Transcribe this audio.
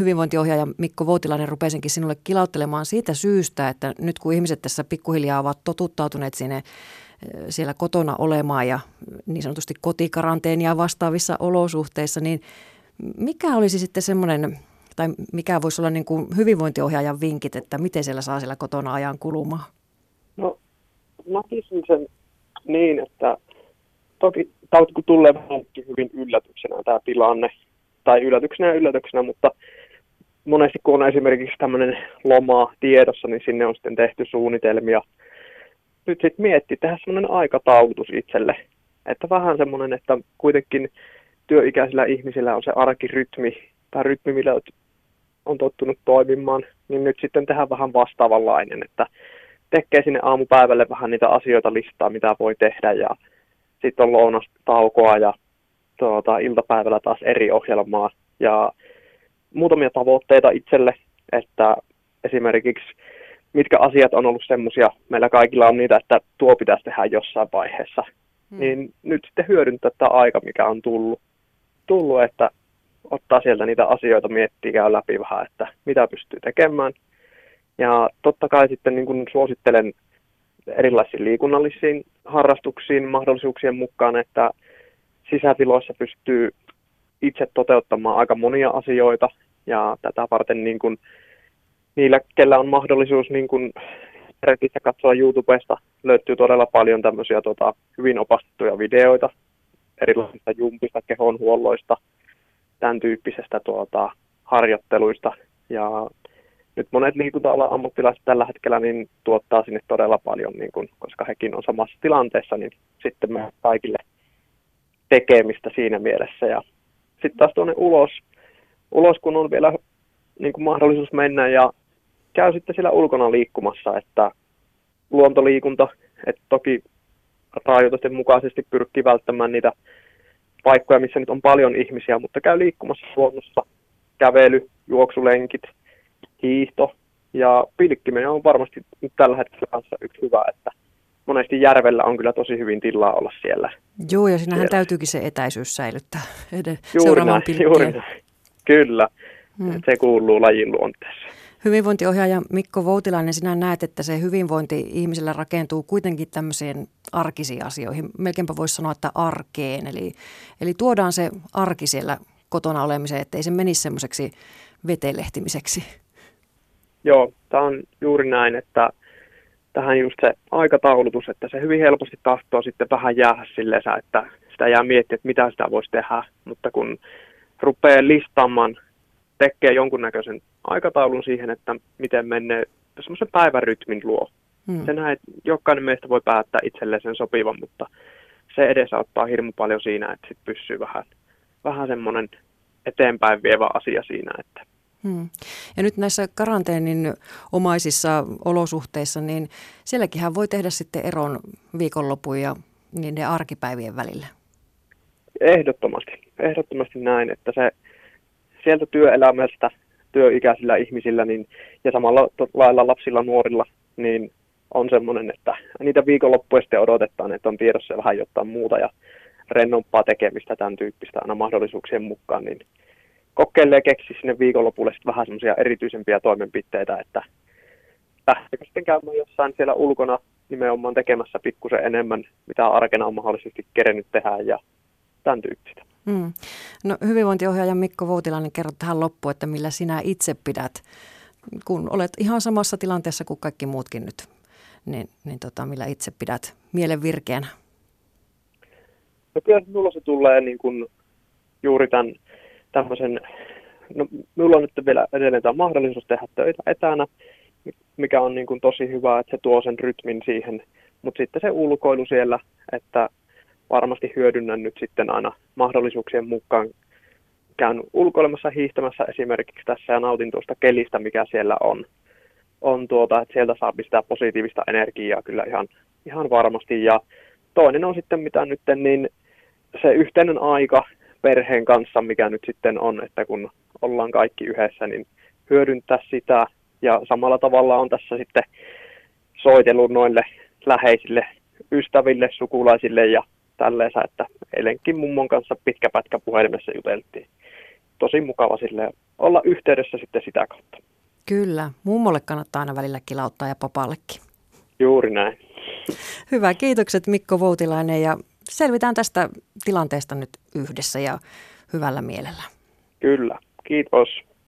hyvinvointiohjaaja Mikko Voutilainen rupesinkin sinulle kilauttelemaan siitä syystä, että nyt kun ihmiset tässä pikkuhiljaa ovat totuttautuneet sinne siellä kotona olemaan ja niin sanotusti kotikaranteenia vastaavissa olosuhteissa, niin mikä olisi sitten semmoinen, tai mikä voisi olla niin kuin hyvinvointiohjaajan vinkit, että miten siellä saa siellä kotona ajan kulumaan? No, näkisin sen niin, että toki tämä tulee vähän hyvin yllätyksenä tämä tilanne, tai yllätyksenä ja yllätyksenä, mutta monesti kun on esimerkiksi tämmöinen loma tiedossa, niin sinne on sitten tehty suunnitelmia. Nyt sitten mietti tehdä semmoinen aikataulutus itselle, että vähän semmoinen, että kuitenkin työikäisillä ihmisillä on se arkirytmi tai rytmi, millä on tottunut toimimaan, niin nyt sitten tehdään vähän vastaavanlainen, että tekee sinne aamupäivälle vähän niitä asioita listaa, mitä voi tehdä ja sitten on lounastaukoa ja tuota, iltapäivällä taas eri ohjelmaa ja muutamia tavoitteita itselle, että esimerkiksi mitkä asiat on ollut semmoisia, meillä kaikilla on niitä, että tuo pitäisi tehdä jossain vaiheessa, hmm. niin nyt sitten hyödyntää tämä aika, mikä on tullut, tullut, että ottaa sieltä niitä asioita, miettiä, käy läpi vähän, että mitä pystyy tekemään. Ja totta kai sitten niin kuin suosittelen erilaisiin liikunnallisiin harrastuksiin mahdollisuuksien mukaan, että sisätiloissa pystyy itse toteuttamaan aika monia asioita ja tätä varten niin kuin, niillä, kellä on mahdollisuus niin kuin, katsoa YouTubesta, löytyy todella paljon tämmöisiä tota, hyvin opastettuja videoita erilaisista jumpista, kehonhuolloista, tämän tyyppisestä tuota, harjoitteluista. Ja nyt monet liikunta-alan ammattilaiset tällä hetkellä niin tuottaa sinne todella paljon, niin kun, koska hekin on samassa tilanteessa, niin sitten me kaikille tekemistä siinä mielessä. Ja sitten taas tuonne ulos, ulos, kun on vielä niin kuin mahdollisuus mennä ja käy sitten siellä ulkona liikkumassa, että luontoliikunta, että toki rajoitusten mukaisesti pyrkii välttämään niitä paikkoja, missä nyt on paljon ihmisiä, mutta käy liikkumassa luonnossa, kävely, juoksulenkit, hiihto ja pilkkiminen on varmasti nyt tällä hetkellä kanssa yksi hyvä, että monesti järvellä on kyllä tosi hyvin tilaa olla siellä. Joo, ja siinähän siellä. täytyykin se etäisyys säilyttää juuri näin, juuri näin. Kyllä, hmm. se kuuluu lajin luonteessa. Hyvinvointiohjaaja Mikko Voutilainen, sinä näet, että se hyvinvointi ihmisellä rakentuu kuitenkin tämmöiseen arkisiin asioihin. Melkeinpä voisi sanoa, että arkeen. Eli, eli tuodaan se arki siellä kotona olemiseen, ettei se menisi semmoiseksi vetelehtimiseksi. Joo, tämä on juuri näin, että tähän just se aikataulutus, että se hyvin helposti tahtoo sitten vähän jäädä silleen, että sitä jää miettiä, että mitä sitä voisi tehdä, mutta kun rupeaa listaamaan, tekee jonkunnäköisen aikataulun siihen, että miten menee semmoisen päivärytmin luo. Hmm. Se näet, jokainen meistä voi päättää itselleen sen sopivan, mutta se edesauttaa hirmu paljon siinä, että sit pysyy vähän, vähän semmoinen eteenpäin vievä asia siinä, että Hmm. Ja nyt näissä karanteenin omaisissa olosuhteissa, niin sielläkin voi tehdä sitten eron viikonlopun ja niiden arkipäivien välillä. Ehdottomasti, ehdottomasti näin, että se sieltä työelämästä työikäisillä ihmisillä niin, ja samalla lailla lapsilla nuorilla, niin on semmoinen, että niitä viikonloppuja sitten odotetaan, että on tiedossa vähän jotain muuta ja rennompaa tekemistä tämän tyyppistä aina mahdollisuuksien mukaan, niin kokeilee ja keksi sinne viikonlopulle sitten vähän semmoisia erityisempiä toimenpiteitä, että lähteekö sitten käymään jossain siellä ulkona nimenomaan tekemässä pikkusen enemmän, mitä arkena on mahdollisesti kerennyt tehdä ja tämän tyyppistä. Mm. No, hyvinvointiohjaaja Mikko Voutilainen, kerro tähän loppuun, että millä sinä itse pidät, kun olet ihan samassa tilanteessa kuin kaikki muutkin nyt, niin, niin tota, millä itse pidät mielen virkeänä? No kyllä minulla se tulee niin kuin juuri tämän tämmöisen, no minulla on nyt vielä edelleen tämä mahdollisuus tehdä töitä etänä, mikä on niin kuin tosi hyvä, että se tuo sen rytmin siihen, mutta sitten se ulkoilu siellä, että varmasti hyödynnän nyt sitten aina mahdollisuuksien mukaan. Käyn ulkoilemassa hiihtämässä esimerkiksi tässä ja nautin tuosta kelistä, mikä siellä on. on tuota, että sieltä saa sitä positiivista energiaa kyllä ihan, ihan varmasti. Ja toinen on sitten mitä nyt, niin se yhteinen aika, perheen kanssa, mikä nyt sitten on, että kun ollaan kaikki yhdessä, niin hyödyntää sitä. Ja samalla tavalla on tässä sitten soitellut noille läheisille ystäville, sukulaisille ja tälleensä, että eilenkin mummon kanssa pitkä pätkä puhelimessa juteltiin. Tosi mukava sille olla yhteydessä sitten sitä kautta. Kyllä, mummolle kannattaa aina välillä kilauttaa ja papallekin. Juuri näin. Hyvä, kiitokset Mikko Voutilainen ja selvitään tästä tilanteesta nyt yhdessä ja hyvällä mielellä. Kyllä, kiitos.